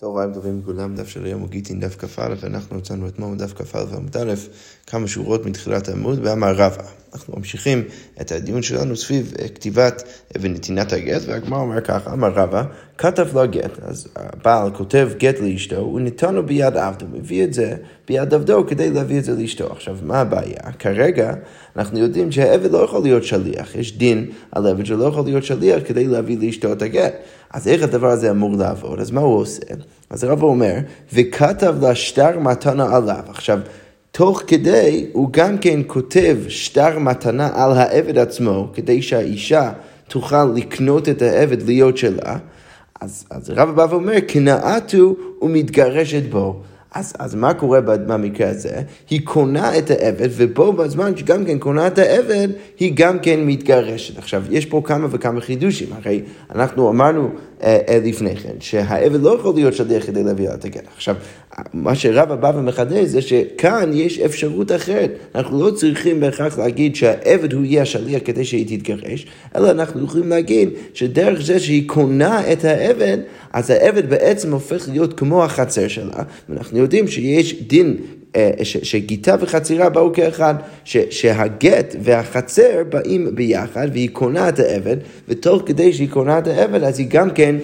צהריים טובים לכולם, דף של היום הוא גיטין דף כ"א, ואנחנו מצאנו אתמול דף כ"א ועמוד א', כמה שורות מתחילת העמוד, ואמר רבא. אנחנו ממשיכים את הדיון שלנו סביב אה, כתיבת ונתינת הגט, והגמר אומר ככה, אמר רבא, כתב לו גט, אז הבעל כותב גט לאשתו, ונתן לו ביד עבדו, מביא את זה ביד עבדו כדי להביא את זה לאשתו. עכשיו, מה הבעיה? כרגע אנחנו יודעים שהעבד לא יכול להיות שליח, יש דין על עבד שלא יכול להיות שליח כדי להביא לאשתו את הגט. אז איך הדבר הזה אמור לעבוד? אז מה הוא עושה? אז הרב אומר, וכתב לה שטר מתנה עליו. עכשיו, תוך כדי הוא גם כן כותב שטר מתנה על העבד עצמו, כדי שהאישה תוכל לקנות את העבד להיות שלה. אז, אז הרב בא ואומר, קנאתו ומתגרשת בו. אז, אז מה קורה במקרה הזה? היא קונה את העבד, ובו בזמן שגם כן קונה את העבד, היא גם כן מתגרשת. עכשיו, יש פה כמה וכמה חידושים, הרי אנחנו אמרנו אה, אה, לפני כן, שהעבד לא יכול להיות שליח כדי להביא את הגט. עכשיו, מה שרבא בא ומחדש זה שכאן יש אפשרות אחרת. אנחנו לא צריכים בהכרח להגיד שהעבד הוא יהיה השליח כדי שהיא תתגרש, אלא אנחנו יכולים להגיד שדרך זה שהיא קונה את העבד, אז העבד בעצם הופך להיות כמו החצר שלה, ואנחנו יודעים שיש דין אה, שגיטה וחצירה באו כאחד, שהגט והחצר באים ביחד והיא קונה את העבד, ותוך כדי שהיא קונה את העבד אז היא גם כן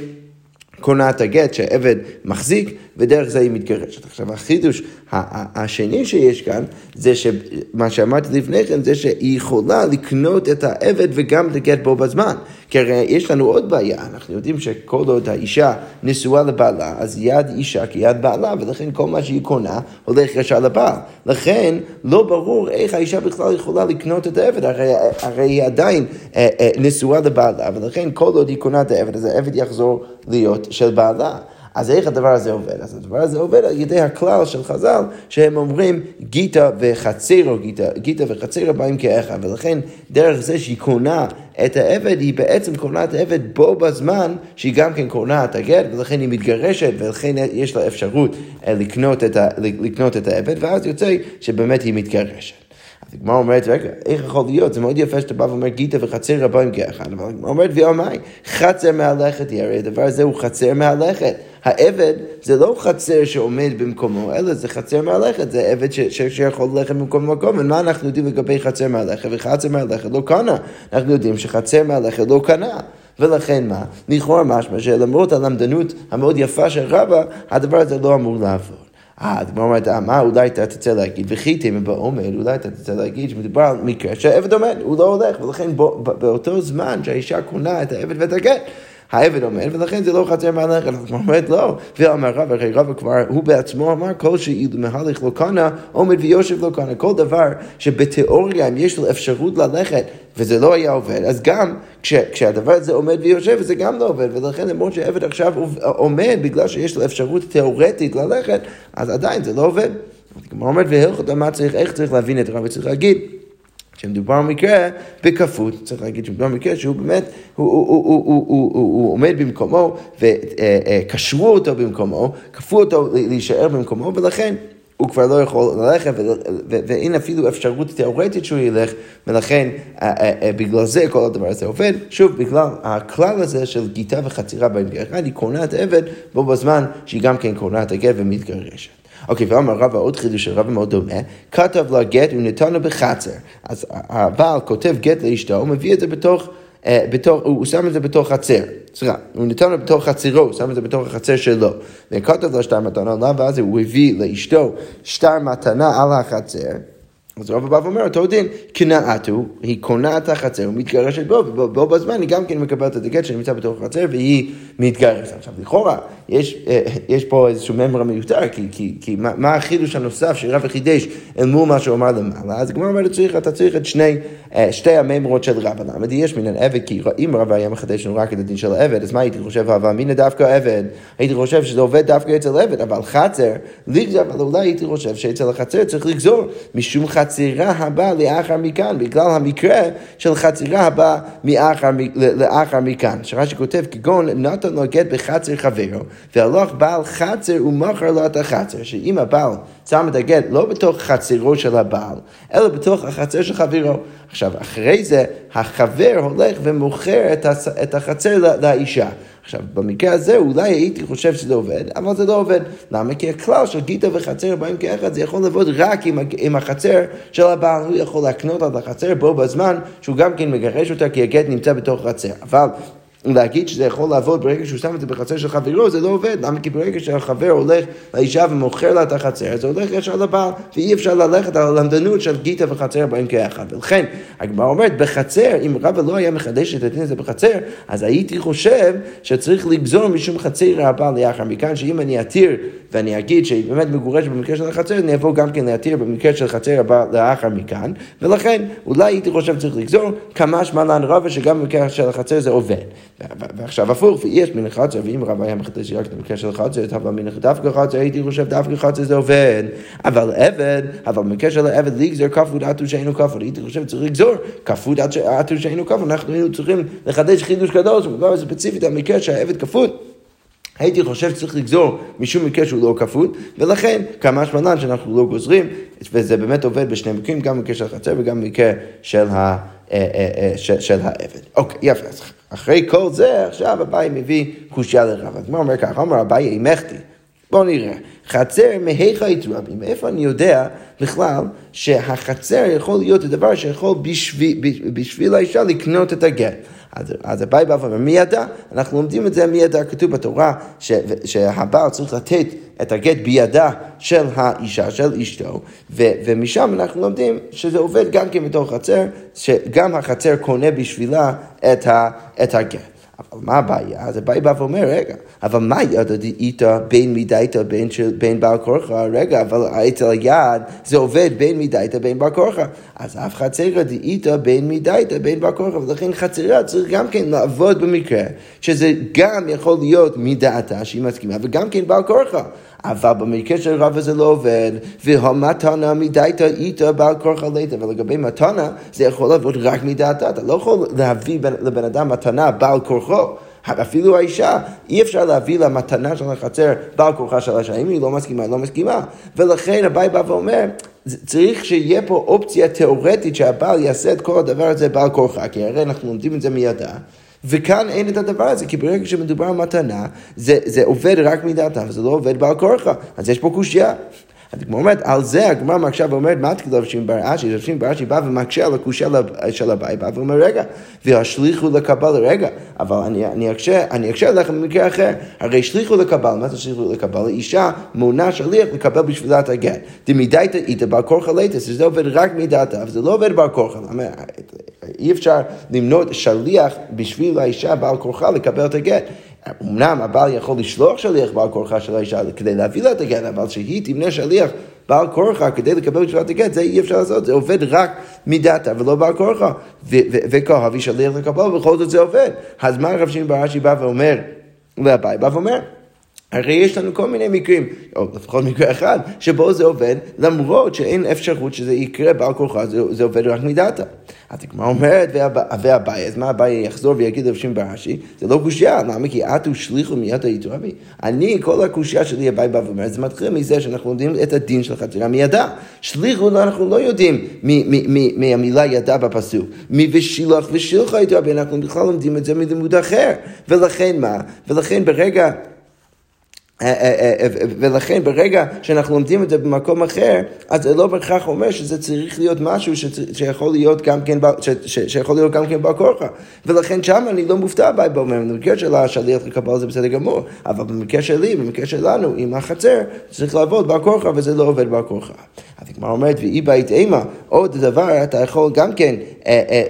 קונה את הגט שהעבד מחזיק, ודרך זה היא מתגרשת. עכשיו, החידוש השני שיש כאן, זה שמה שאמרתי לפני כן, זה שהיא יכולה לקנות את העבד וגם הגט בו בזמן. כי הרי יש לנו עוד בעיה, אנחנו יודעים שכל עוד האישה נשואה לבעלה, אז יד אישה כיד בעלה, ולכן כל מה שהיא קונה הולך ישר לבעל. לכן לא ברור איך האישה בכלל יכולה לקנות את העבד, הרי, הרי היא עדיין אה, אה, נשואה לבעלה, ולכן כל עוד היא קונה את העבד, אז העבד יחזור להיות של בעלה. אז איך הדבר הזה עובד? אז הדבר הזה עובד על ידי הכלל של חז"ל, שהם אומרים גיטה וחצירו, גיטה, גיטה וחצירו באים כאחד, ולכן דרך זה שהיא קונה את העבד, היא בעצם קונה את העבד בו בזמן שהיא גם כן קונה את הגט, ולכן היא מתגרשת, ולכן יש לה אפשרות אה, לקנות את, ה, לקנות את העבד, ואז יוצא שבאמת היא מתגרשת. הגמרא אומרת, רגע, איך יכול להיות? זה מאוד יפה שאתה בא ואומר גיטה וחצר רבים כאחד, אבל הגמרא אומרת, ואומי, חצר מהלכת היא, הרי הדבר הזה הוא חצר מהלכת. העבד זה לא חצר שעומד במקומו, אלא זה חצר מהלכת, זה עבד ש- שיכול ללכת במקום למקום, ומה אנחנו יודעים לגבי חצר מהלכת? וחצר מהלכת לא קנה. אנחנו יודעים שחצר מהלכת לא קנה. ולכן מה? לכאורה משמע שלמרות הלמדנות המאוד יפה של רבא, הדבר הזה לא אמור לעבור. אה, הגמרא אומרת, אה, מה אולי אתה תצא להגיד, וכי תימא בעומד, אולי אתה תצא להגיד שמדובר על מקרה שהעבד עומד, הוא לא הולך, ולכן באותו זמן שהאישה קונה את העבד ואת הגט, העבד עומד, ולכן זה לא חצר מהלכת. אז הוא אומרת לא. ואמר רב, הרי רב כבר, הוא בעצמו אמר, כל שאילו מהלך לא קנה, עומד ויושב לא קנה. כל דבר שבתיאוריה, אם יש לו אפשרות ללכת, וזה לא היה עובד, אז גם כש, כשהדבר הזה עומד ויושב, זה גם לא עובד. ולכן למרות שעבד עכשיו עומד, בגלל שיש לו אפשרות תיאורטית ללכת, אז עדיין זה לא עובד. כמו אומרת, והלכות מה צריך, איך צריך להבין את הרב, צריך להגיד. שמדובר במקרה בכפות, צריך להגיד שמדובר במקרה שהוא באמת, הוא, הוא, הוא, הוא, הוא, הוא, הוא עומד במקומו וקשרו אותו במקומו, כפו אותו להישאר במקומו ולכן הוא כבר לא יכול ללכת, ואין אפילו אפשרות תיאורטית שהוא ילך, ולכן בגלל זה כל הדבר הזה עובד. שוב, בגלל הכלל הזה של גיטה וחצירה בין גר היא קונה את העבד בו בזמן שהיא גם כן קונה את הגר ומתגרשת. אוקיי, ואמר רבא עוד חידוש רבא מאוד דומה, כתב לה גט ונתנו בחצר. אז הבעל כותב גט לאשתו, הוא מביא את זה בתוך... אה, בתוך, הוא שם את זה בתוך חצר, סליחה, הוא נתן לו בתוך חצרו, הוא שם את זה בתוך החצר שלו. וכתב לו שטר מתנה עליו, ואז הוא הביא לאשתו שטר מתנה על החצר. אז רב בא ואומר, אותו דין, קנאתו, היא קונה את החצר ומתגרשת בו, ובו בזמן היא גם כן מקבלת את הגט שנמצא בתוך החצר והיא מתגרשת. עכשיו, לכאורה, יש, אה, יש פה איזשהו ממר מיותר, כי, כי, כי מה, מה החידוש הנוסף שרב חידש אל מול מה שהוא אמר למעלה? אז הגמרא אומרת, אתה צריך את שני, אה, שתי הממרות של רב. למה? יש מן העבד, כי אם רב היה מחדש לנו רק את הדין של העבד, אז מה הייתי חושב, אבל אמינא דווקא עבד, הייתי חושב שזה עובד דווקא אצל עבד, אבל חצר, אבל אולי הייתי חושב שאצל החצר צריך לגזור משום חצר. החצירה הבאה לאחר מכאן, בגלל המקרה של חצירה הבאה לאחר מכאן. שרש"י כותב, כגון נתן לו גט בחצר חברו, והלך בעל חצר ומכר לו את החצר, שאם הבעל שם את הגט לא בתוך חצרו של הבעל, אלא בתוך החצר של חברו. עכשיו, אחרי זה, החבר הולך ומוכר את החצר לאישה. עכשיו, במקרה הזה אולי הייתי חושב שזה עובד, אבל זה לא עובד. למה? כי הכלל של גיטה וחצר באים כאחד, זה יכול לעבוד רק עם, עם החצר של הבעל, הוא יכול להקנות על החצר בו בזמן שהוא גם כן מגרש אותה, כי הגט נמצא בתוך החצר. אבל להגיד שזה יכול לעבוד ברגע שהוא שם את זה בחצר של חברו, זה לא עובד. למה? כי ברגע שהחבר הולך לאישה ומוכר לה את החצר, זה הולך ישר לבעל, ואי אפשר ללכת על הלמדנות של גיטה וחצר בהם כאחד. ולכן, הגמרא אומרת, בחצר, אם רבא לא היה מחדש את הדין הזה בחצר, אז הייתי חושב שצריך לגזור משום חצר הבעל לאחר מכאן, שאם אני אתיר ואני אגיד שהיא באמת מגורשת במקרה של החצר, אני אבוא גם כן להתיר במקרה של חצר הבא לאחר מכאן, ולכן אולי הייתי חושב שצריך לגזור כמה שמלן רבה שגם במקרה של החצר זה עובד. ועכשיו הפוך, ויש מן החצר, ואם רב היה מחדש רק במקרה של חצר, אבל מן דווקא חצר, הייתי חושב דווקא חצר זה עובד. אבל עבד, אבל במקרה של העבד לגזור כפוד עטו שאינו כפוד, הייתי חושב שצריך לגזור כפוד עטו שאינו כפוד, אנחנו היינו צריכים לחדש חידוש קדוש, מדובר ספציפית על מקרה שהעבד כפוד. הייתי חושב שצריך לגזור משום מקרה שהוא לא כפות, ולכן כמה שמלן שאנחנו לא גוזרים, וזה באמת עובד בשני מקרים, גם במקרה של החצר וגם במקרה של, ה, של, של העבד. אוקיי, יפה, אז אחרי כל זה, עכשיו אביי מביא קושייה לרב. אז מה אומר ככה? אמר אביי אימכתי. בואו נראה. חצר מהיכא התרבי, מאיפה אני יודע בכלל שהחצר יכול להיות הדבר שיכול בשביל, בשביל האישה לקנות את הגט. אז, אז אביי בא ואומר, מי ידע? אנחנו לומדים את זה מי ידע, כתוב בתורה ש, שהבעל צריך לתת את הגט בידה של האישה, של אשתו, ו, ומשם אנחנו לומדים שזה עובד גם כן בתוך חצר, שגם החצר קונה בשבילה את, ה, את הגט. אבל מה הבעיה? אז הבעיה בא ואומר, רגע, אבל מה ידע דאיתא בין מידייתא בין, בין בעל כורחה? רגע, אבל אצל היד זה עובד בין מידייתא בין בעל כורחה. אז אף חצרה דאיתא בין מידייתא בין בעל כורחה, ולכן חצרה צריך גם כן לעבוד במקרה, שזה גם יכול להיות מדעתה שהיא מסכימה, וגם כן בעל כורחה. אבל במקרה של רבא זה לא עובד, והמתנה מדייתא איתא בעל כורחה ליתא, ולגבי מתנה זה יכול לעבוד רק מדעתה, אתה לא יכול להביא לבן אדם מתנה בעל כורחו. אפילו האישה, אי אפשר להביא לה מתנה של החצר בעל כורחה של האישה, אם היא לא מסכימה, היא לא מסכימה. ולכן הבית בא ואומר, צריך שיהיה פה אופציה תיאורטית שהבעל יעשה את כל הדבר הזה בעל כורחה, כי הרי אנחנו לומדים את זה מידה. וכאן אין את הדבר הזה, כי ברגע שמדובר על מתנה, זה, זה עובד רק מדעתם, וזה לא עובד בעל כורחה. אז יש פה קושייה. הגמרא אומרת, על זה הגמרא מקשה ואומרת, מה תגיד רב שמעון בר אשי? רב שמעון בר אשי בא ומקשה על הקושייה של הבית, בא ואומר, רגע, והשליחו לקבל, רגע, אבל אני, אקשה, אני אקשה לכם במקרה אחר, הרי שליחו לקבל, מה זה שליחו לקבל? אישה מונה שליח לקבל בשבילה את הגט. דמידייתא איתא בר כורחה ליתס, זה עובד רק מדעתה, אבל זה לא עובד בר כורחה. אי אפשר למנות שליח בשביל האישה בעל כורחה לקבל את הגט. אמנם הבעל יכול לשלוח שליח בעל כורחה של האישה כדי להביא לה את הגט, אבל שהיא תמנה שליח בעל כורחה כדי לקבל תשולת הגט, זה אי אפשר לעשות, זה עובד רק מדעתה ולא בעל כורחה. וכהבי שליח לקבל, ובכל זאת זה עובד. אז מה הרב שמעון ברש"י בא ואומר לאביי? בא ואומר, הרי יש לנו כל מיני מקרים, או לפחות מקרה אחד, שבו זה עובד, למרות שאין אפשרות שזה יקרה בעל כורחה, זה, זה עובד רק מדעתה. אז הגמרא אומרת, והבעיה, אז מה הבעיה יחזור ויגיד שמעון ברש"י? זה לא קושייה, למה? כי אתו שליחו מיד היתרבי. אני, כל הקושייה שלי, הבעיה בא ואומר, זה מתחיל מזה שאנחנו לומדים את הדין של חתירה מידה. שליחו, אנחנו לא יודעים מהמילה ידה בפסוק. מי ושילח ושילחה יתרבי, אנחנו בכלל לומדים את זה מלימוד אחר. ולכן מה? ולכן ברגע... אה, אה, אה, ולכן ברגע שאנחנו לומדים את זה במקום אחר, אז זה לא בהכרח אומר שזה צריך להיות משהו שיכול להיות גם כן, שיכול להיות גם כן בר כורחה. ולכן שם אני לא מופתע בי באומר, במקרה של השליח לקבל זה בסדר גמור, אבל במקרה שלי, במקרה שלנו, עם החצר, צריך לעבוד בר כורחה וזה לא עובד בר כורחה. אז הגמרא אומרת, ואי בית אימה, עוד דבר, אתה יכול גם כן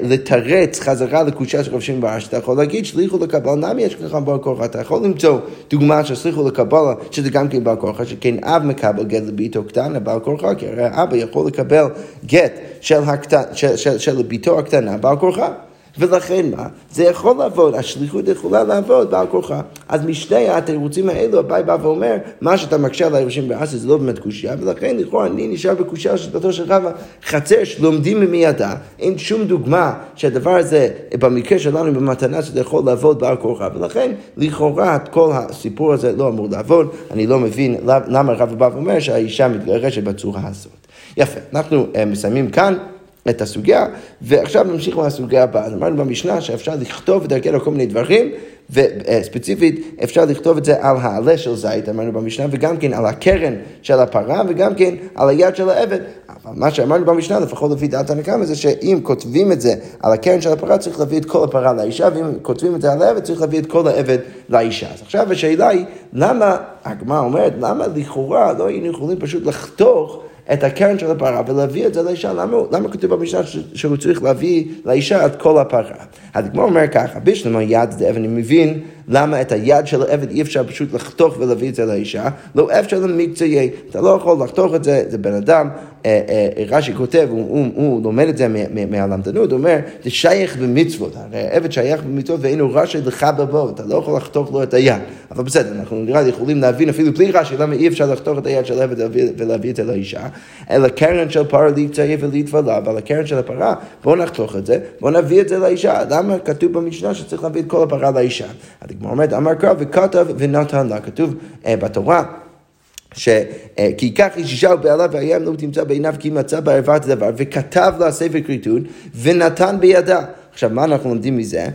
לתרץ חזרה לקושה של רב שמעון אתה יכול להגיד, שליחו לקבל נמי יש לך בר כורחה, אתה יכול למצוא דוגמה של שליחו לקבל קבלה, שזה גם כן בעל כורחה, שכן אב מקבל גט לביתו קטנה, בעל כורחה, כי הרי האבא יכול לקבל גט של, הקטן, של, של, של ביתו הקטנה, בעל כורחה. ולכן מה? זה יכול לעבוד, השליחות יכולה לעבוד בעל כורחה. אז משני התירוצים האלו, אביי בא ואומר, מה שאתה מקשה על הירושים באסי זה לא באמת קושייה, ולכן לכאורה אני נשאר בקושייה של דתו של רבא חצר שלומדים ממיידה, אין שום דוגמה שהדבר הזה, במקרה שלנו במתנה, שזה יכול לעבוד בעל כורחה, ולכן לכאורה כל הסיפור הזה לא אמור לעבוד, אני לא מבין למה רבא בא ואומר שהאישה מתגרשת בצורה הזאת. יפה, אנחנו uh, מסיימים כאן. את הסוגיה, ועכשיו נמשיך מהסוגיה הבאה. אמרנו במשנה שאפשר לכתוב הגט על כל מיני דברים, וספציפית אפשר לכתוב את זה על העלה של זית, אמרנו במשנה, וגם כן על הקרן של הפרה, וגם כן על היד של העבד. אבל מה שאמרנו במשנה, לפחות לפי דעת הנקמה, זה שאם כותבים את זה על הקרן של הפרה, צריך להביא את כל הפרה לאישה, ואם כותבים את זה על העבד, צריך להביא את כל העבד לאישה. אז עכשיו השאלה היא, למה, הגמרא אומרת, למה לכאורה לא היינו יכולים פשוט לחתוך את הקרן של הפרה ולהביא את זה לאישה, למה, למה כתוב במשנה שהוא צריך להביא לאישה את כל הפרה? כמו אומר ככה, בשלמה יד זה אבן, אני מבין למה את היד של העבד אי אפשר פשוט לחתוך ולהביא את זה לאישה, לא אפשר למקצועי, אתה לא יכול לחתוך את זה, זה בן אדם, אה, אה, רש"י כותב, הוא, הוא, הוא לומד את זה מהלמדנות, הוא אומר, זה שייך במצוות, הרי העבד שייך במצוות ואינו רש"י לך בבוא, אתה לא יכול לחתוך לו את היד, אבל בסדר, אנחנו נראה לי יכולים להבין אפילו בלי רש"י, למה אי אפשר לחתוך את היד של העבד ולהביא את זה לאישה, אלא קרן של פרה להקצועי ולהתפלה, אבל הקרן של הפרה, בואו נחתוך את זה, בואו נביא את זה לאישה, למה כתוב במשנה שצריך להביא את כל הפרה לאישה? הגמרא אומרת, אמר קרא וכתב ונתן לה, כתוב uh, בתורה. ש... אה, כי ייקח איש אישה ובעלה והים לא תמצא בעיניו כי מצא בערוות הדבר וכתב לה ספר כריתות ונתן בידה. עכשיו, מה אנחנו לומדים מזה?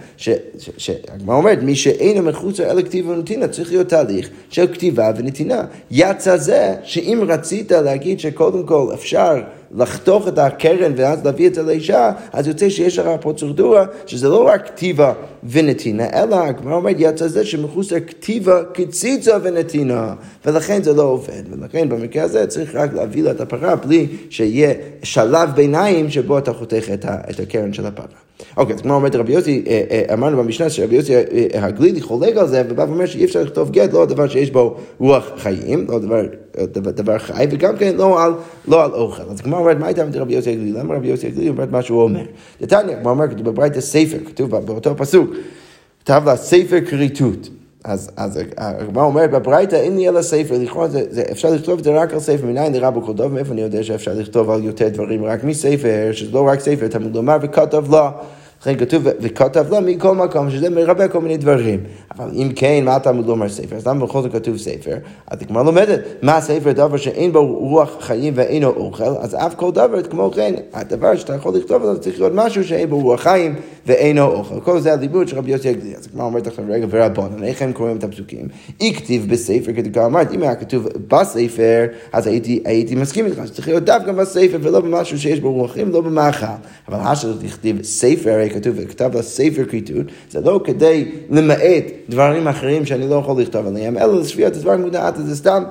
שהגמרא אומרת, מי שאינו מחוץ אלא כתיבה ונתינה, צריך להיות תהליך של כתיבה ונתינה. יצא זה שאם רצית להגיד שקודם כל אפשר לחתוך את הקרן ואז להביא את זה לאישה, אז יוצא שיש לך פרוצדורה שזה לא רק כתיבה ונתינה, אלא הגמרא אומרת יצא זה שמחוץ לכתיבה קציצה ונתינה, ולכן זה לא עובד, ולכן במקרה הזה צריך רק להביא לה את הפרה בלי שיהיה שלב ביניים שבו אתה חותך את הקרן של הפרה. אוקיי, אז כמו אומרת רבי יוסי, אה, אה, אמרנו במשנה שרבי יוסי אה, הגלילי חולק על זה, ובא ואומר שאי אפשר לכתוב גט, לא דבר שיש בו רוח חיים, לא דבר, דבר, חי, וגם כן לא על, לא על אוכל. אז כמו אומרת, מה הייתה עם רבי יוסי הגלילי? למה רבי יוסי הגלילי אומר מה שהוא אומר? נתניה, כמו אומר, כתוב בברייתא ספר, כתוב באותו פסוק, כתב לה ספר כריתות. אז, אז הגמרא אומרת בברייתא אין לי אלא ספר, לכאורה זה, זה, אפשר לכתוב את זה רק על ספר, מניין נראה בכל דוב, מאיפה אני יודע שאפשר לכתוב על יותר דברים רק מספר, שזה לא רק ספר, תלמוד לומר וכתב לה. לכן כתוב, וכתב לו מכל מקום, שזה מרבה כל מיני דברים. אבל אם כן, מה לא אומר ספר? אז למה בכל זאת כתוב ספר? אז הגמרא לומדת, מה ספר דבר שאין בו רוח חיים ואינו אוכל, אז אף כל דבר, כמו כן, הדבר שאתה יכול לכתוב עליו צריך להיות משהו שאין בו רוח חיים ואינו אוכל. כל זה הלימוד של רבי יוסי הגליל. אז הגמרא אומרת לכם, רגע, ורבונן, איך הם קוראים את הפסוקים? אי כתיב בספר, כדי אמרת, אם היה כתוב בספר, אז הייתי, הייתי מסכים איתך, שצריך להיות דווקא בספר ולא במשהו שיש בו רוח חיים, לא במאכל. אבל השאלה תכתיב ספר, כתוב, וכתב לה ספר כריתות, זה לא כדי למעט דברים אחרים שאני לא יכול לכתוב עליהם, אלא לשפיית הדבר מודעת, זה סתם.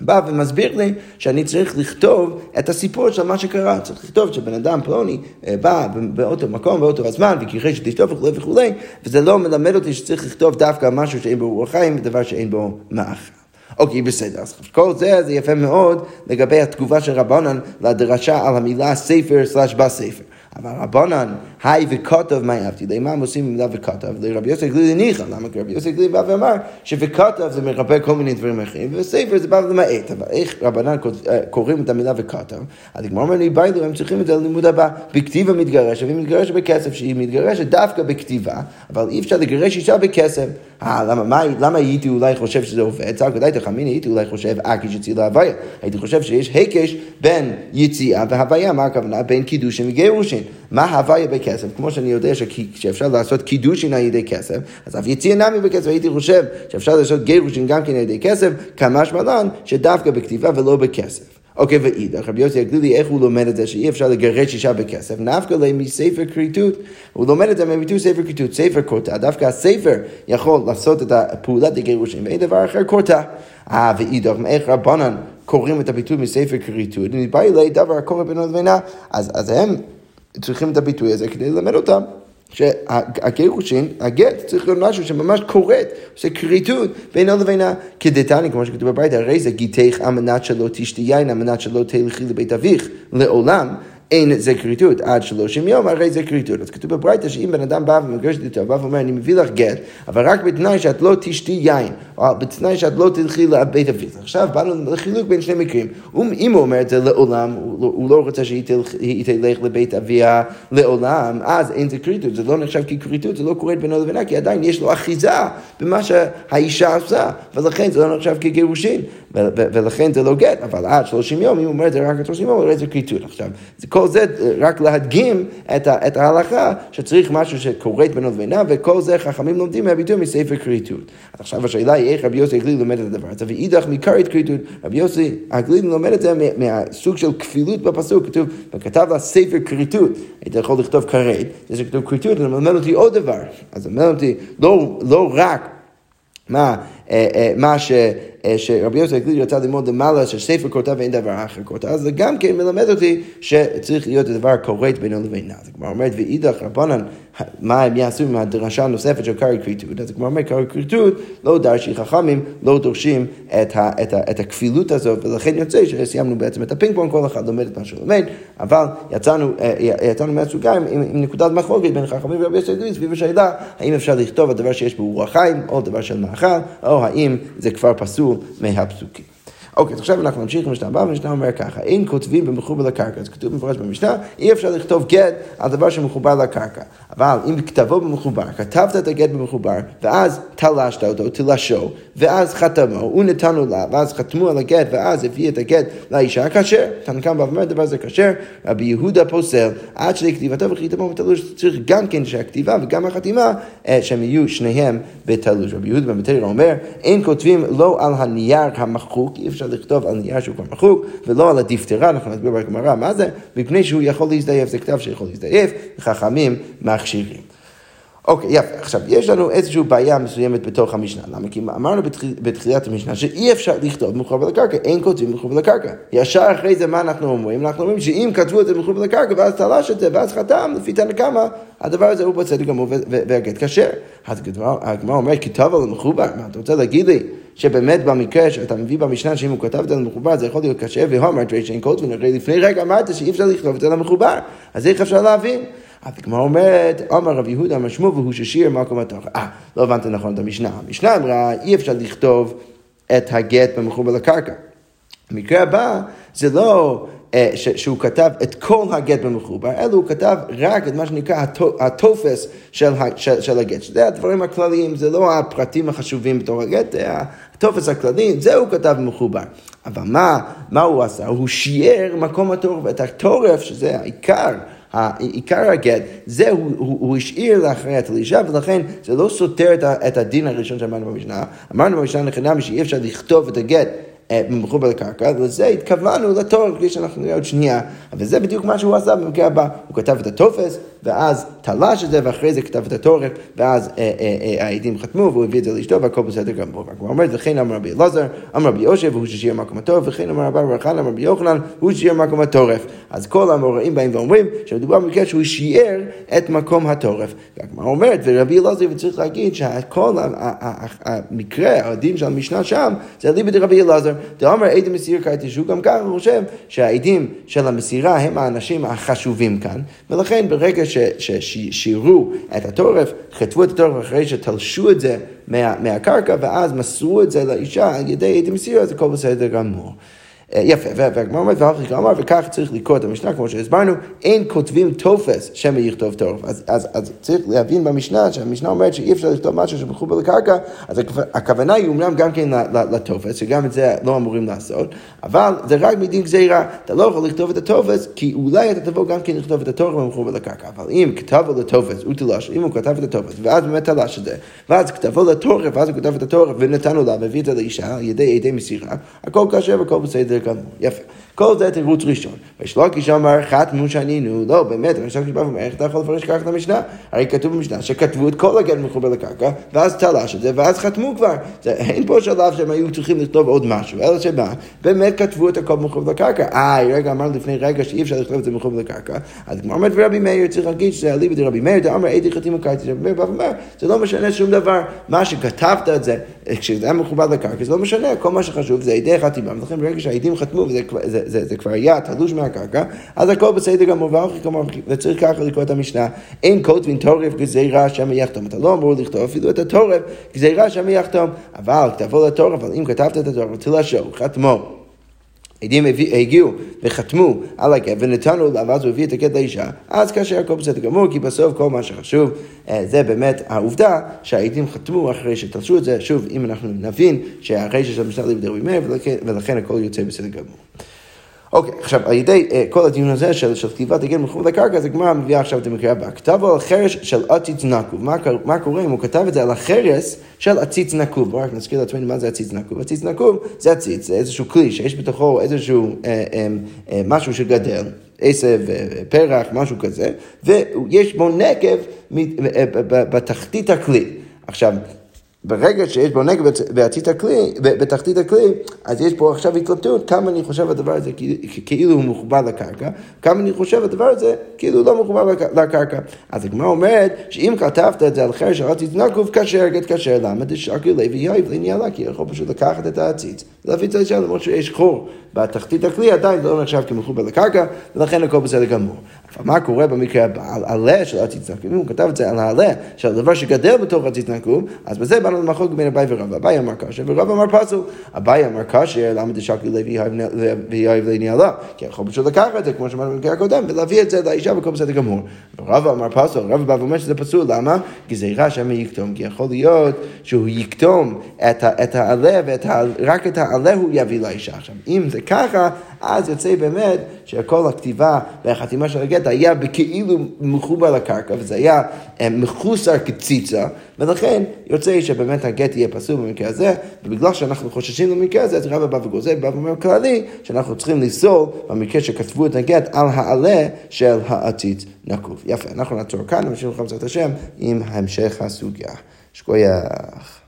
בא ומסביר לי שאני צריך לכתוב את הסיפור של מה שקרה. צריך לכתוב שבן אדם פלוני אה, בא באותו מקום, באותו הזמן, וכיחש שתשתוף וכולי וכולי, וזה לא מלמד אותי שצריך לכתוב דווקא משהו שאין בו רוח חיים, ודבר שאין בו מאכל. אוקיי, בסדר. אז כל זה, זה יפה מאוד לגבי התגובה של רבנן לדרשה על המילה ספר סלש בספר. אבל רבנן, היי וכתב מה אהבתי, למה הם עושים מילה וכתב? לרבי יוסי גלילי ניחא, למה? כי רבי יוסי גלילי בא ואמר שוכתב זה מרפא כל מיני דברים אחרים, וספר זה בא למעט, אבל איך רבנן אה, קוראים את המילה וכתב? אז הגמרא אומר לי, ביילו, הם צריכים את זה ללימוד הבא, בכתיבה מתגרשת, והיא מתגרשת בכסף, שהיא מתגרשת דווקא בכתיבה, אבל אי אפשר לגרש אישה בכסף. אה, למה, מה, למה הייתי אולי חושב שזה עובד? צר כדאי תחמין, הייתי אולי חושב, אה, כשיציאה להוויה. הייתי חושב שיש היקש בין יציאה והוויה, מה הכוונה? בין קידושין וגירושין. מה הוויה בכסף? כמו שאני יודע שאפשר לעשות קידושין על ידי כסף, אז אף יציאה נמי בכסף, הייתי חושב שאפשר לעשות גירושין גם כן על ידי כסף, כמה שמלן שדווקא בכתיבה ולא בכסף. אוקיי, ואידך, רבי יוסי הגלילי, איך הוא לומד את זה שאי אפשר לגרש אישה בכסף? נפקא להם מספר כריתות. הוא לומד את זה מביטוי ספר כריתות, ספר קורטה. דווקא הספר יכול לעשות את הפעולת הגירושים, ואין דבר אחר קורטה. אה, ואידך, איך רבנן קוראים את הביטוי מספר כריתות? בא אליי דבר הקורא בינו לבינה, אז הם צריכים את הביטוי הזה כדי ללמד אותם. שהגירושין, הגט, צריך להיות משהו שממש כורת, עושה כריתות בינו לבינה. כדתני, כמו שכתוב בבית, הרי זה גיתך אמנת שלא תשתי יין, אמנת שלא תלכי לבית אביך לעולם. אין זה כריתות, עד שלושים יום הרי זה כריתות. אז כתוב בברייתא שאם בן אדם בא ומגרש את איתו, בא ואומר אני מביא לך גט, אבל רק בתנאי שאת לא תשתי יין, או בתנאי שאת לא תלכי לבית אביך. עכשיו באנו לחילוק בין שני מקרים. אם הוא אומר את זה לעולם, הוא לא רוצה שהיא תלך לבית אביה לעולם, אז אין זה כריתות, זה לא נחשב ככריתות, זה לא קורה בינו לבינה, כי עדיין יש לו אחיזה במה שהאישה עושה, ולכן זה לא נחשב כגירושין, ולכן זה לא גט, אבל עד שלושים יום, אם הוא אומר את זה רק עד שלושים יום, הרי זה כריתות. עכשיו, זה כל כל זה רק להדגים את, ה, את ההלכה שצריך משהו שקורית בינו ובינה, וכל זה חכמים לומדים מהביטוי מספר כריתות. עכשיו השאלה היא איך רבי יוסי הגליל לומד את הדבר הזה, ואידך מכרית כריתות, רבי יוסי הגליל לומד את זה מהסוג של כפילות בפסוק, כתוב, וכתב לה ספר כריתות, היית יכול לכתוב כרת, זה שכתוב כריתות, זה מלמד אותי עוד דבר, אז זה מלמד אותי לא, לא רק מה, מה ש... אה, שרבי יוסף הגליל רצה ללמוד למעלה שספר כותב ואין דבר אחר כותב, אז זה גם כן מלמד אותי שצריך להיות הדבר כורת בינו לבינה. אז הגמרא אומרת, ואידך רבנן, מה הם יעשו עם הדרשה הנוספת של קרא ד כריתות? אז הגמרא אומרת, קרעי כריתות, לא דרשי חכמים, לא דורשים את, ה, את, ה, את הכפילות הזאת, ולכן יוצא שסיימנו בעצם את הפינג פונג, כל אחד לומד את מה שהוא לומד, אבל יצאנו, אה, יצאנו מהסוגיה עם, עם, עם נקודת מחלוקת בין חכמים ורבי יוסי הגלילי סביב השאלה, האם אפשר לכתוב על דבר שיש בו רוח חיים, או דבר של מאכל, או האם זה כבר פסול מהפסוקים. אוקיי, אז עכשיו אנחנו נמשיך למשנה הבאה, והמשנה אומר ככה, אין כותבים במחובר לקרקע, אז כתוב במפורש במשנה, אי אפשר לכתוב גט על דבר שמחובר לקרקע. אבל אם כתבו במחובר, כתבת את הגט במחובר, ואז תלשת אותו, תלשו, ואז חתמו, ונתנו לה, ואז חתמו על הגט, ואז הביא את הגט לאישה, כשר. תנקם בא ואומר, דבר זה כשר, רבי יהודה פוסל, עד שלכתיבתו וחיתמו בתלוש, צריך גם כן שהכתיבה וגם החתימה, אה, שהם יהיו שניהם בתלוש. רבי יהודה במטריה אומר, אין כותבים לא על הנייר המחוק, אי אפשר לכתוב על נייר שהוא כבר מחוק, ולא על הדפטרה, אנחנו נסביר בגמרא מה זה, מפני שהוא יכול להזדייף, זה כתב שיכול להזדייף, וחכמים מכשירים. אוקיי, יפה. עכשיו, יש לנו איזושהי בעיה מסוימת בתוך המשנה. למה? כי אמרנו בתחיל, בתחילת המשנה שאי אפשר לכתוב מחובר לקרקע, אין כותבים מחובר לקרקע. ישר אחרי זה מה אנחנו אומרים? אנחנו אומרים שאם כתבו את זה מחובר לקרקע ואז תלש את זה ואז חתם, לפי תנא קמא, הדבר הזה הוא בסדר גמור והגט כשר. אז הגמרא אומרת, כתב על מחובר, מה אתה רוצה להגיד לי? שבאמת במקרה שאתה מביא במשנה שאם הוא כתב את זה על מחובר זה יכול להיות קשה, והוא שאין כותבים, הרי לפני רגע אמרת שאי אפשר לכתוב את זה על המחובר, אז איך אפשר להבין? אז הגמרא אומרת, אמר רב יהודה משמו והוא ששיר מקום התוכן. אה, לא הבנת נכון את המשנה. המשנה אמרה, אי אפשר לכתוב את הגט במחובר לקרקע. המקרה הבא זה לא אה, שהוא כתב את כל הגט במחובר, אלא הוא כתב רק את מה שנקרא הטופס של, של, של הגט. זה הדברים הכלליים, זה לא הפרטים החשובים בתור הגט, זה הטופס הכללי, זה הוא כתב במחובר. אבל מה, מה הוא עשה? הוא שיער מקום התורף, את התורף, שזה העיקר. עיקר הגט, זה הוא, הוא, הוא השאיר לאחרי התלישה, ולכן זה לא סותר את, את הדין הראשון שאמרנו במשנה. אמרנו במשנה לחינם שאי אפשר לכתוב את הגט מחובר לקרקע, ולזה התכוונו לתור, כפי שאנחנו נראה עוד שנייה. אבל זה בדיוק מה שהוא עשה במקרה הבא. הוא כתב את הטופס, ואז תלש את זה, ואחרי זה כתב את התורף, ואז אה, אה, אה, העדים חתמו, והוא הביא את זה לאשתו, והכל בסדר גמור. והגמרא אומרת, וכן אמר רבי אלעזר, אמר רבי יושב, והוא ששיר מקום הטורף, וכן אמר רבי ברחן, אמר רבי יוחנן, הוא ששיר מקום הטורף. אז כל המוראים באים ואומרים, שמדובר במקרה שהוא שיער את מקום הטורף. והגמרא אומרת, ורבי אלעזר, וצריך להגיד שכל המקרה, הדין של המשנה שם, זה אליבא דרבי אלעזר. דאמר עדים מסיר כעת שהוא גם ככה חושב שהעדים של המסירה הם האנשים החשובים כאן, ולכן ברגע ששירו את התורף, חטפו את התורף אחרי שתלשו את זה מה, מהקרקע, ואז מסרו את זה לאישה על ידי עדים מסיר, אז הכל בסדר גמור. אה, יפה, והגמרא אומרת, והלכי אמר, וכך צריך לקרוא את המשנה, כמו שהסברנו, אין כותבים טופס שמא יכתוב טוב. אז, אז, אז צריך להבין במשנה, שהמשנה אומרת שאי אפשר לכתוב משהו שמחובר לקרקע, אז הכוונה היא אומנם גם כן לטופס, שגם את זה לא אמורים לעשות, אבל זה רק מדין גזירה, אתה לא יכול לכתוב את הטופס, כי אולי אתה תבוא גם כן לכתוב את התורף המחובר לקרקע, אבל אם כתב לו לטופס, הוא תלש, אם הוא כתב את הטופס, ואז באמת תלש את זה, ואז כתבו לטורף, ואז הוא כתב את הטורף, ונתנו לה, והביא את זה לאישה, על ידי מסירה, הכל כאשר והכל בסדר. גמור. יפה. כל זה תירוץ ראשון. ויש לו ריש אמר, חתמו שנינו, לא, באמת, ריש לקיש בא ואומר, איך אתה יכול לפרש ככה את המשנה? הרי כתוב במשנה שכתבו את כל הגט מחובר לקרקע, ואז תלש את זה, ואז חתמו כבר. זה, אין פה שלב שהם היו צריכים לכתוב עוד משהו, אלא שמה, באמת כתבו את הכל מחובר לקרקע. אה, רגע, אמרנו לפני רגע שאי אפשר לכתוב את זה מחובר לקרקע, אז כמו אומרת ורבי מאיר, צריך להגיד שזה אליבא דרבי מאיר, דאמר אידי חתימו קייטי, רבי מאיר בא ואומר, זה לא משנה שום דבר, מה שכתבת את זה, כשזה היה מחובר לקרקע, זה לא משנה, כל מה שחשוב זה שהעדים חתמו, וזה זה, זה, זה כבר היה תלוש מהקרקע, אז הכל בסדר גמור, ואחרי כלומר, וצריך ככה לקרוא את המשנה, אין כותבין תורף גזירה שם יחתום, אתה לא אמור לכתוב אפילו את התורף גזירה שם יחתום, אבל תבוא לתורף, אבל אם כתבת את התורף, תלשו, חתמו. עדים הגיעו וחתמו על הגט ונתנו לה, ואז הוא הביא את הגט לאישה, אז כאשר הכל בסדר גמור, כי בסוף כל מה שחשוב אה, זה באמת העובדה שהעדים חתמו אחרי שתלשו את זה, שוב, אם אנחנו נבין שהרי של המשנה ליבי דרבי מאיר, ולכן הכל יוצא בסדר גמור. אוקיי, עכשיו, על ידי uh, כל הדיון הזה של, של כתיבת הגט מחובר לקרקע, אז הגמרא מביאה עכשיו את המקרה הבא. כתב על חרש של עציץ נקוב. מה, מה קורה אם הוא כתב את זה על החרס של עציץ נקוב? בואו רק נזכיר לעצמנו מה זה עציץ נקוב. עציץ נקוב זה עציץ, זה איזשהו כלי שיש בתוכו איזשהו אה, אה, אה, משהו שגדל. עשב, פרח, משהו כזה, ויש בו נקב בתחתית הכלי. עכשיו, ברגע שיש בו נגב בתחתית הכלי, בתחתית הכלי, אז יש פה עכשיו התלבטות כמה אני חושב הדבר הזה כאילו הוא מחובר לקרקע, כמה אני חושב הדבר הזה כאילו לא מחובר לקרקע. אז הגמרא אומרת שאם כתבת את זה על חרש של עציץ נקוב, כשר גט כשר, למה דשקר לוי יאיב לעניינה, כי יכול פשוט לקחת את העציץ ולהביא את זה למרות שיש חור בתחתית הכלי, עדיין לא נחשב כמחובר לקרקע, ולכן הכל בסדר גמור. אבל מה קורה במקרה על עלה של עציץ נקוב, אם הוא כתב את זה על העלה של הדבר שגדל בתוך עציץ נקוב, אז בזה באנו למחלוק בין אביי ורבא. אביי אמר קשה ורבא אמר פסול. אביי אמר קשה, למה דשקלי לוי ויאהב לעניינה? כי יכול פשוט לקחת את זה, כמו שאמרנו במקרה הקודם, ולהביא את זה לאישה וכל בסדר גמור. ורבא אמר פסול, רבא בא ואומר שזה פסול, למה? גזירה שם יקטום, כי יכול להיות שהוא יקטום את העלה, ורק את העלה הוא יביא לאישה. עכשיו, אם זה ככה, אז יוצא באמת שכל הכתיבה והחתימה של הגט היה בכאילו מחובר לקרקע, וזה היה אה, מחוסר כציצה, ולכן יוצא שבאמת הגט יהיה פסול במקרה הזה, ובגלל שאנחנו חוששים במקרה הזה, אז רבא בא וגוזר, בא ואומר כללי, שאנחנו צריכים לסול במקרה שכתבו את הגט על העלה של העתיד נקוב. יפה, אנחנו נעצור כאן, נמשיך בעזרת השם עם המשך הסוגיה. שכוייח.